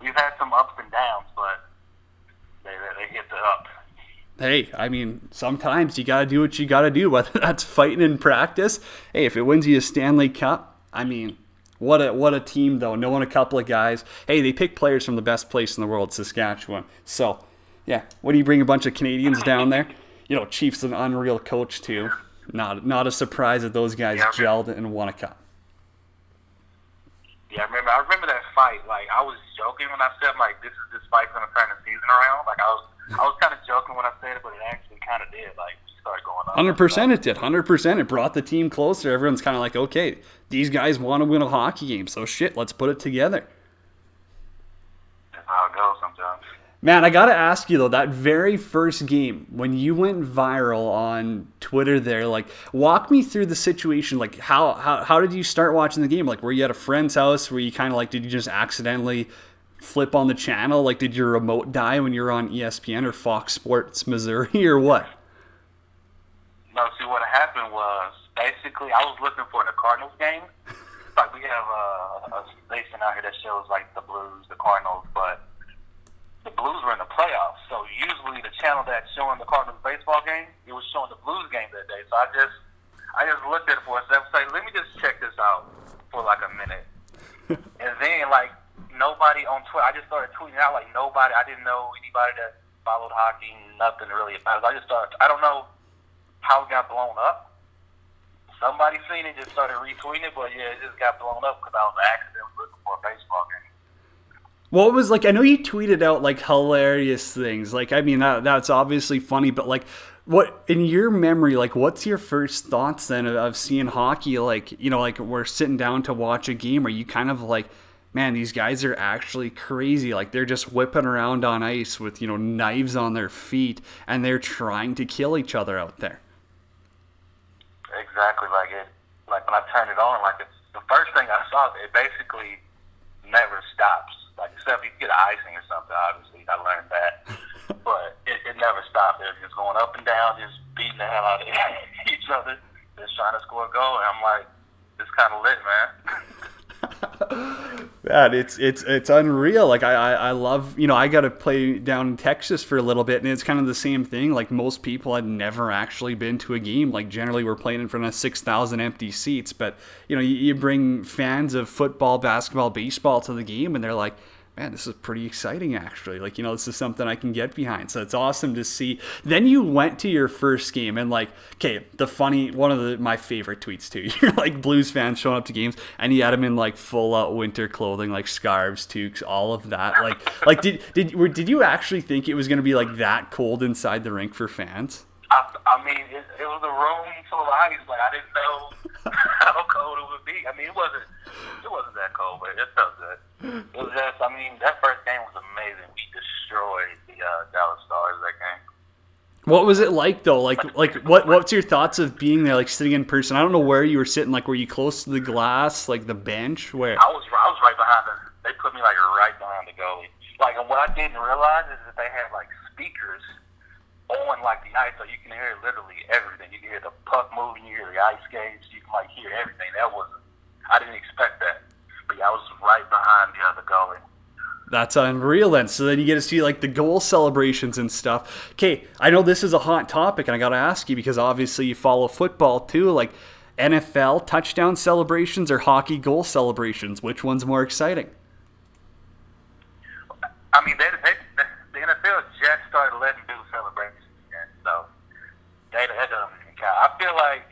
we've had some ups and downs, but they they, they hit the up. Hey, I mean, sometimes you got to do what you got to do, whether that's fighting in practice. Hey, if it wins you a Stanley Cup, I mean, what a what a team though. Knowing a couple of guys. Hey, they pick players from the best place in the world, Saskatchewan. So, yeah, when you bring a bunch of Canadians down there, you know, Chiefs an unreal coach too. Not not a surprise that those guys Yeah. gelled and won a cup. Yeah, I remember. I remember that fight. Like I was joking when I said like this is this fight's gonna turn the season around. Like I was I was kind of joking when I said it, but it actually kind of did. Like started going up. Hundred percent, it did. Hundred percent, it brought the team closer. Everyone's kind of like, okay, these guys want to win a hockey game, so shit, let's put it together. That's how it goes sometimes. Man, I gotta ask you though, that very first game when you went viral on Twitter, there, like, walk me through the situation. Like, how how how did you start watching the game? Like, were you at a friend's house? Were you kind of like, did you just accidentally flip on the channel? Like, did your remote die when you were on ESPN or Fox Sports Missouri or what? No, see what happened was basically I was looking for the Cardinals game. Like we have a, a station out here that shows like the Blues, the Cardinals, but the Blues were in the playoffs. So usually the channel that's showing the Cardinals baseball game, it was showing the Blues game that day. So I just I just looked at it for a second. Say, let me just check this out for like a minute. and then like nobody on Twitter, I just started tweeting out like nobody. I didn't know anybody that followed hockey, nothing really about it. I just started. I don't know how it got blown up. Somebody seen it, just started retweeting it, but yeah, it just got blown up because I was accidentally looking for a baseball game. What was like? I know you tweeted out like hilarious things. Like, I mean, that that's obviously funny, but like, what in your memory? Like, what's your first thoughts then of, of seeing hockey? Like, you know, like we're sitting down to watch a game. Are you kind of like, man, these guys are actually crazy. Like, they're just whipping around on ice with you know knives on their feet, and they're trying to kill each other out there. Exactly like it. Like when I turned it on, like it's the first thing I saw. It basically never stops. Like except if you get icing or something. Obviously, I learned that, but it, it never stopped. It was just going up and down, just beating the hell out of each other, just trying to score a goal. And I'm like, it's kind of lit, man. Man, it's it's it's unreal. Like I, I I love you know I got to play down in Texas for a little bit, and it's kind of the same thing. Like most people had never actually been to a game. Like generally we're playing in front of six thousand empty seats, but you know you, you bring fans of football, basketball, baseball to the game, and they're like, man, this is pretty exciting actually. Like, you know, this is something I can get behind. So it's awesome to see. Then you went to your first game and like, okay, the funny one of the my favorite tweets too. You're like Blues fans showing up to games and you had them in like full out winter clothing, like scarves, toques, all of that. Like like did did were, did you actually think it was gonna be like that cold inside the rink for fans? I, I mean, it, it was a room full of ice. Like I didn't know how cold it would be. I mean, it wasn't it wasn't that cold, but it felt good. It was just, I mean, that first game was amazing. We destroyed the uh, Dallas Stars that game. What was it like though? Like like what what's your thoughts of being there, like sitting in person? I don't know where you were sitting. Like were you close to the glass, like the bench? Where? I was I was right behind the. They put me like right behind the goalie. Like, and what I didn't realize is that they had like speakers on like the ice, so you can hear literally everything. You can hear the puck moving, you hear the ice skates, you can like hear everything. That was I didn't expect that, but yeah, I was right behind the other goalie. That's unreal then. So then you get to see like the goal celebrations and stuff. Okay, I know this is a hot topic and I got to ask you because obviously you follow football too. Like NFL touchdown celebrations or hockey goal celebrations, which one's more exciting? I mean, they, they, the NFL just started letting do celebrations again, so they, that doesn't even count. I feel like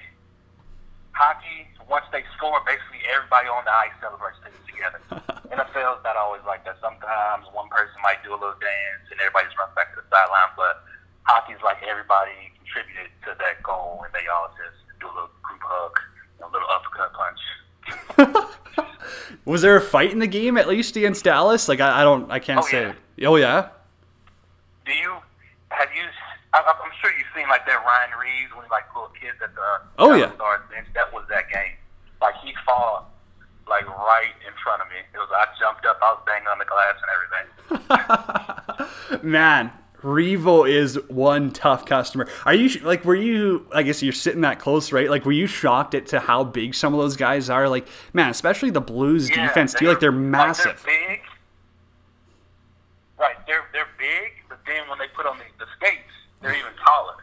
hockey, once they score, basically everybody on the ice celebrates things together. NFL's not always like that. Sometimes one person might do a little dance and everybody just runs back to the sideline, but hockey's like everybody contributed to that goal and they all just do a little group hug, a little uppercut punch. Was there a fight in the game at least against Dallas? Like I, I don't, I can't Oh, say. yeah. Oh yeah. Do you have you? I, I'm sure you've seen like that Ryan Reaves when he like little kids at the uh, Oh, Dallas yeah. Stars bench. That was that game. Like he fought like right in front of me. It was I jumped up, I was banging on the glass and everything. Man, Revo is one tough customer. Are you like? Were you? I guess you're sitting that close, right? Like, were you shocked at to how big some of those guys are? Like, man, especially the Blues Yeah, defense too. Like, they're Like, massive. they're big. Right, they're they're big, but then when they put on the, the skates, they're even taller.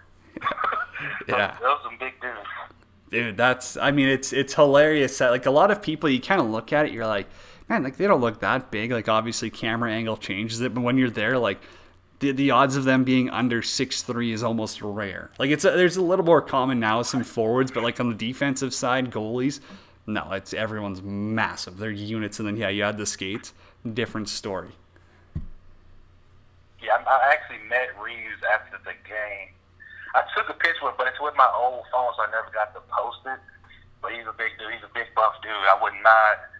Yeah. those some big dudes. Dude, that's. I mean, it's it's hilarious. That, like a lot of people, you kind of look at it, you're like, man, like they don't look that big. Like obviously, camera angle changes it, but when you're there, like. The, the odds of them being under six three is almost rare. Like it's a, there's a little more common now with some forwards, but like on the defensive side, goalies, no, it's everyone's massive. They're units, and then yeah, you add the skates, different story. I, I actually met Reaves after the game. I took a picture, with, but it's with my old phone, so I never got to post it. But he's a big dude. He's a big buff dude. I would not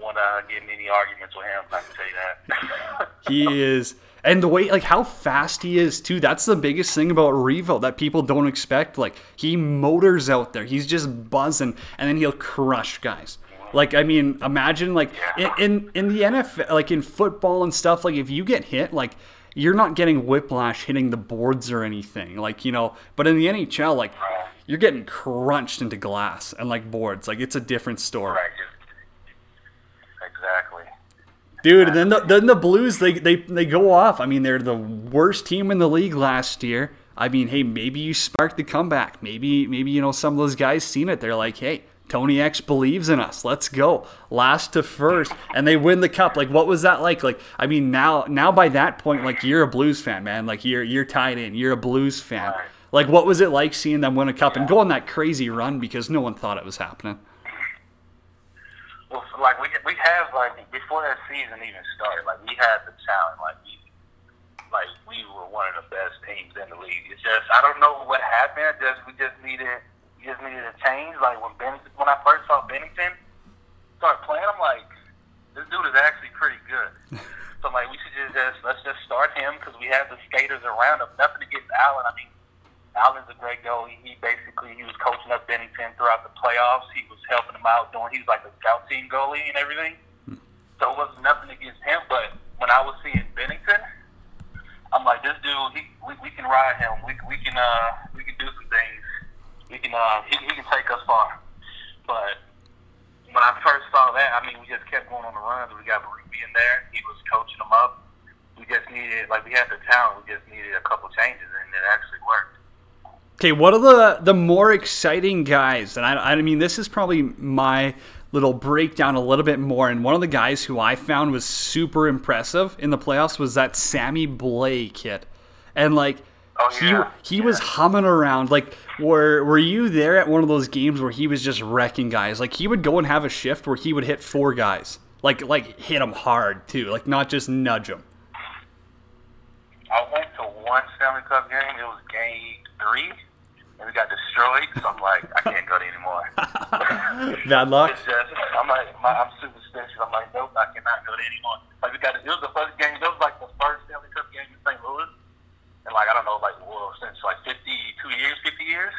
want to get in any arguments with him. I can tell you that. He is, and the way like how fast he is too. That's the biggest thing about Revo that people don't expect. Like he motors out there. He's just buzzing, and then he'll crush guys. Like I mean, imagine like in, in in the NFL, like in football and stuff. Like if you get hit, like you're not getting whiplash hitting the boards or anything. Like you know, but in the NHL, like you're getting crunched into glass and like boards. Like it's a different story. right. Exactly. Dude, and then the, then the Blues they, they they go off. I mean, they're the worst team in the league last year. I mean, hey, maybe you sparked the comeback. Maybe maybe you know some of those guys seen it. They're like, hey, Tony X believes in us. Let's go. Last to first, and they win the cup. Like, what was that like? Like, I mean, now now by that point, like you're a Blues fan, man. Like you're you're tied in. You're a Blues fan. Like, what was it like seeing them win a cup and go on that crazy run because no one thought it was happening? Well, like we we have like before that season even started, like we had the talent, like we like we were one of the best teams in the league. It's just I don't know what happened. Just we just needed we just needed a change. Like when Ben when I first saw Binnington start playing, I'm like, this dude is actually pretty good. so I'm like, we should just, just let's just start him because we have the skaters around him. Nothing against Allen. I mean. Allen's a great goalie. He basically he was coaching up Binnington throughout the playoffs. He was helping him out, doing he was like a scout team goalie and everything. So it was nothing against him. But when I was seeing Binnington, I'm like, this dude, he we, we can ride him. We we can uh we can do some things. We can uh he, he can take us far. But when I first saw that, I mean, we just kept going on the runs. We got Ruby in there. He was coaching them up. We just needed, like, we had the talent. We just needed a couple changes, and it actually worked. Okay, what are the the more exciting guys? And I, I mean, this is probably my little breakdown a little bit more. And one of the guys who I found was super impressive in the playoffs was that Sammy Blais kid. And like Oh, he yeah. he was humming around. Like were were you there at one of those games where he was just wrecking guys? Like he would go and have a shift where he would hit four guys. Like like hit them hard too. Like not just nudge them. I went to one Stanley Cup game. It was game three, and we got destroyed. So I'm like, I can't go there anymore. Bad luck. It's just, I'm like, my, I'm superstitious. I'm like, nope, I cannot go there anymore. Like we got, it was the first game. It was like the first Stanley Cup game in St. Louis, and like I don't know, like well, since like 52 years, 50 years.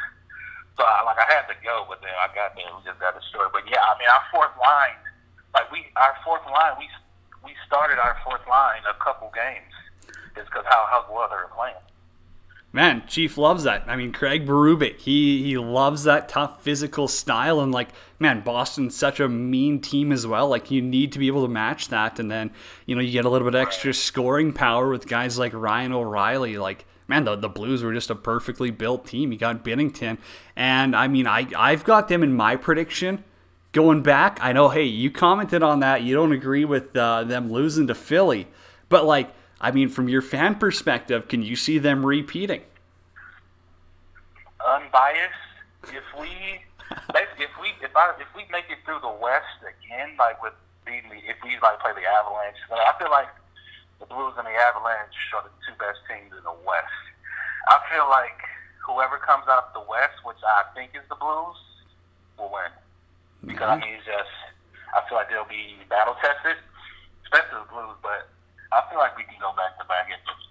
So I, like I had to go, but then I got there, we just got destroyed. But yeah, I mean, our fourth line, like we, our fourth line, we we started our fourth line a couple games, just because how how well they were playing. Man, Chief loves that. I mean, Craig Berube, he he loves that tough physical style, and like, man, Boston's such a mean team as well. Like, you need to be able to match that, and then you know you get a little bit extra scoring power with guys like Ryan O'Reilly. Like, man, the the Blues were just a perfectly built team. You got Binnington, and I mean, I I've got them in my prediction. Going back, I know, hey, you commented on that. You don't agree with uh, them losing to Philly, but like, I mean, from your fan perspective, can you see them repeating? unbiased. If we, if we, if I, if we make it through the West again, like with beating the, if we like play the Avalanche, like, I feel like the Blues and the Avalanche are the two best teams in the West. I feel like whoever comes out of the West, which I think is the Blues, will win. Because I mean, it's just, I feel like they'll be battle tested, especially the Blues. But I feel like we can go back to back.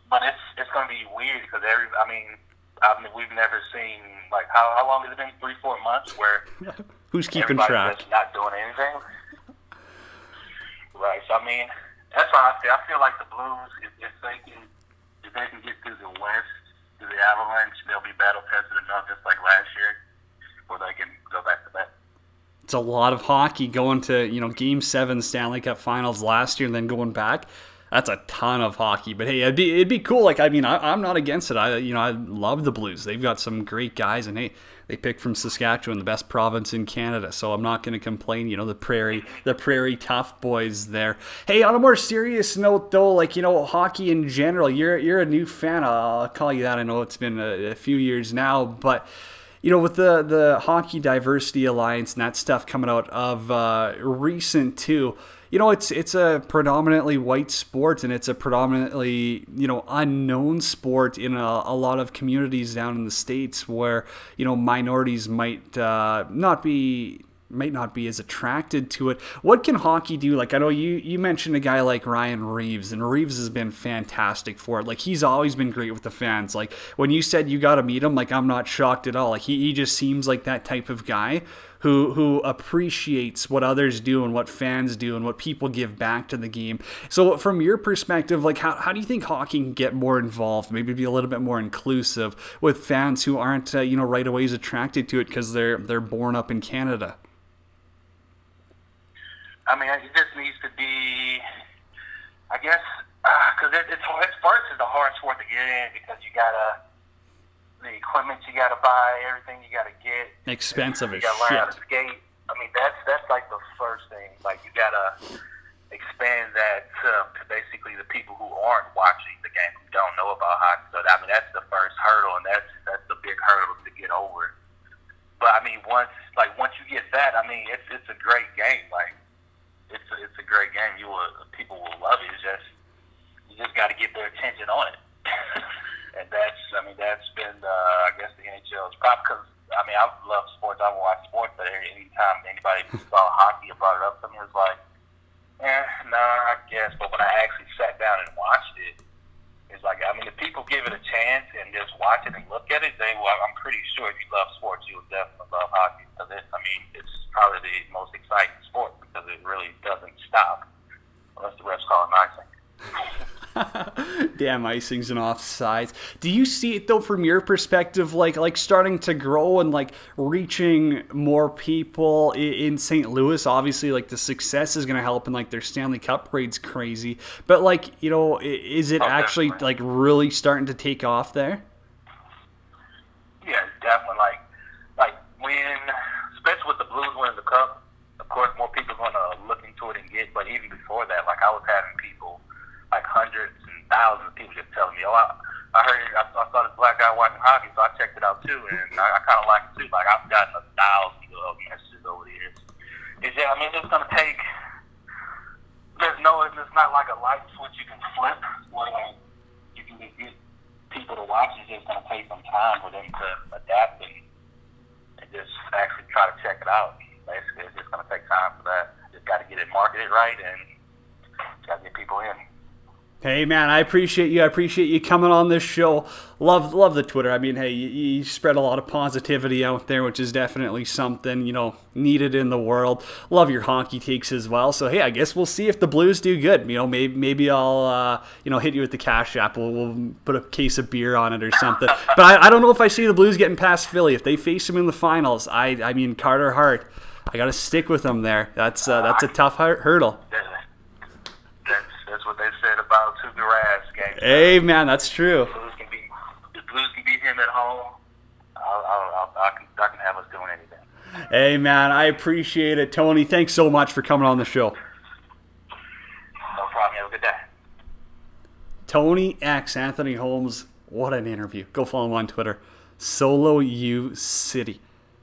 But it's it's going to be weird because every, I mean, I mean, we've never seen like how how long has it been? Three, four months where Who's keeping track? not doing anything. right. So I mean, that's why I feel. I feel like the Blues, if, if they can, if they can get through the West, through the Avalanche, they'll be battle tested enough, just like last year, where they can go back to back. It's a lot of hockey going to you know Game Seven Stanley Cup Finals last year and then going back. That's a ton of hockey, but hey, it'd be it'd be cool. Like I mean, I, I'm not against it. I you know I love the Blues. They've got some great guys, and hey, they picked from Saskatchewan, the best province in Canada. So I'm not going to complain. You know the Prairie, the Prairie Tough boys there. Hey, on a more serious note though, like you know hockey in general, you're you're a new fan. I'll call you that. I know it's been a, a few years now, but you know, with the the Hockey Diversity Alliance and that stuff coming out of uh, recent too, you know, it's it's a predominantly white sport and it's a predominantly you know unknown sport in a, a lot of communities down in the states where you know minorities might uh, not be might not be as attracted to it. What can hockey do? Like I know you you mentioned a guy like Ryan Reaves, and Reaves has been fantastic for it. Like he's always been great with the fans. Like when you said you got to meet him, like I'm not shocked at all. Like he, he just seems like that type of guy who who appreciates what others do and what fans do and what people give back to the game. So from your perspective, like how, how do you think hockey can get more involved? Maybe be a little bit more inclusive with fans who aren't uh, you know right away attracted to it because they're they're born up in Canada. I mean, it just needs to be, I guess, because it, it's. Sports is a hard sport to get in because you gotta the equipment you gotta buy, everything you gotta get. Expensive You as gotta learn how to skate. I mean, that's that's like the first thing. Like you gotta expand that to, to basically the people who aren't watching the game, who don't know about hockey. So I mean, that's the first hurdle, and that's that's the big hurdle to get over. But I mean, once like once you get that, I mean, it's it's a great game. Like it's a, it's a great game. You will people will love it. It's just you just got to get their attention on it. and that's I mean that's been uh, I guess the Because I mean I love sports. I watch sports, but anytime anybody saw hockey or brought it up to me, it was like, eh, nah, I guess. But when I actually sat down and watched it, it's like I mean if people give it a chance and just watch it and look at it, they well, I'm pretty sure if you love sports, you will definitely love hockey because it. I mean it's probably the most exciting sport because it really doesn't stop unless the refs call it icing. Damn icings and offsides. Do you see it though from your perspective, like like starting to grow and like reaching more people in St. Louis? Obviously, like the success is going to help, and like their Stanley Cup rate's crazy. But like you know, is it Oh, actually definitely. like really starting to take off there? Yeah, definitely like like when, especially with the Blues winning the cup. Of course, more people are going to look into it and get. But even before that, like I was having people, like hundreds thousands of people, just telling me, "Oh, I, I heard, I, I saw this black guy watching hockey, so I checked it out too, and I, I kind of like it too. Like I've gotten a thousand of messages over the years. It's just, I mean, it's just gonna take. There's no, it's not like a light switch you can flip where like, you can get people to watch. It's just gonna take some time for them to adapt and, and just actually try to check it out. Basically, it's just gonna take time for that. Just got to get it marketed right and got to get people in. Hey man, I appreciate you. I appreciate you coming on this show. Love love the Twitter. I mean, hey, you, you spread a lot of positivity out there, which is definitely something you know needed in the world. Love your honky takes as well. So hey, I guess we'll see if the Blues do good. You know, maybe maybe I'll uh, you know hit you with the cash app. We'll, we'll put a case of beer on it or something. but I, I don't know if I see the Blues getting past Philly if they face them in the finals. I I mean Carter Hart. I got to stick with them there. That's uh, that's a tough hurdle. That's that's what they said Tuukka Rask game. Hey man, that's true. Blues can be the Blues can beat him at home. I'll, I'll, I'll, I can I can have us doing anything. Hey man, I appreciate it, Tony. Thanks so much for coming on the show. No problem. Have a good day. Tony X Anthony Holmes. What an interview. Go follow him on Twitter. Solo U City.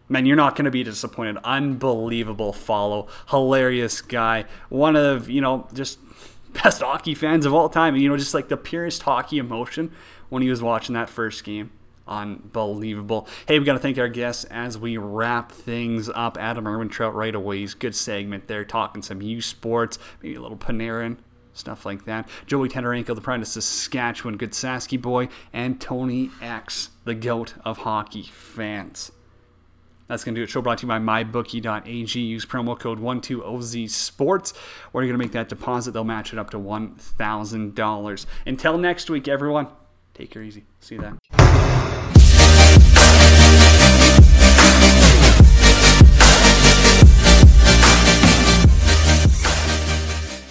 Man, you're not going to be disappointed. Unbelievable follow. Hilarious guy. One of, you know, just best hockey fans of all time. You know, just like the purest hockey emotion when he was watching that first game. Unbelievable. Hey, we got to thank our guests as we wrap things up. Adam Irwin Trout right away. He's good segment there, talking some U Sports, maybe a little Panarin, stuff like that. Joey Tetarenko, the pride of Saskatchewan, good Sasky boy, and Tony X, the goat of hockey fans. That's going to do it. Show brought to you by mybookie.ag. Use promo code 12OZSports, or you're going to make that deposit. They'll match it up to $1,000. Until next week, everyone, take care easy. See you then.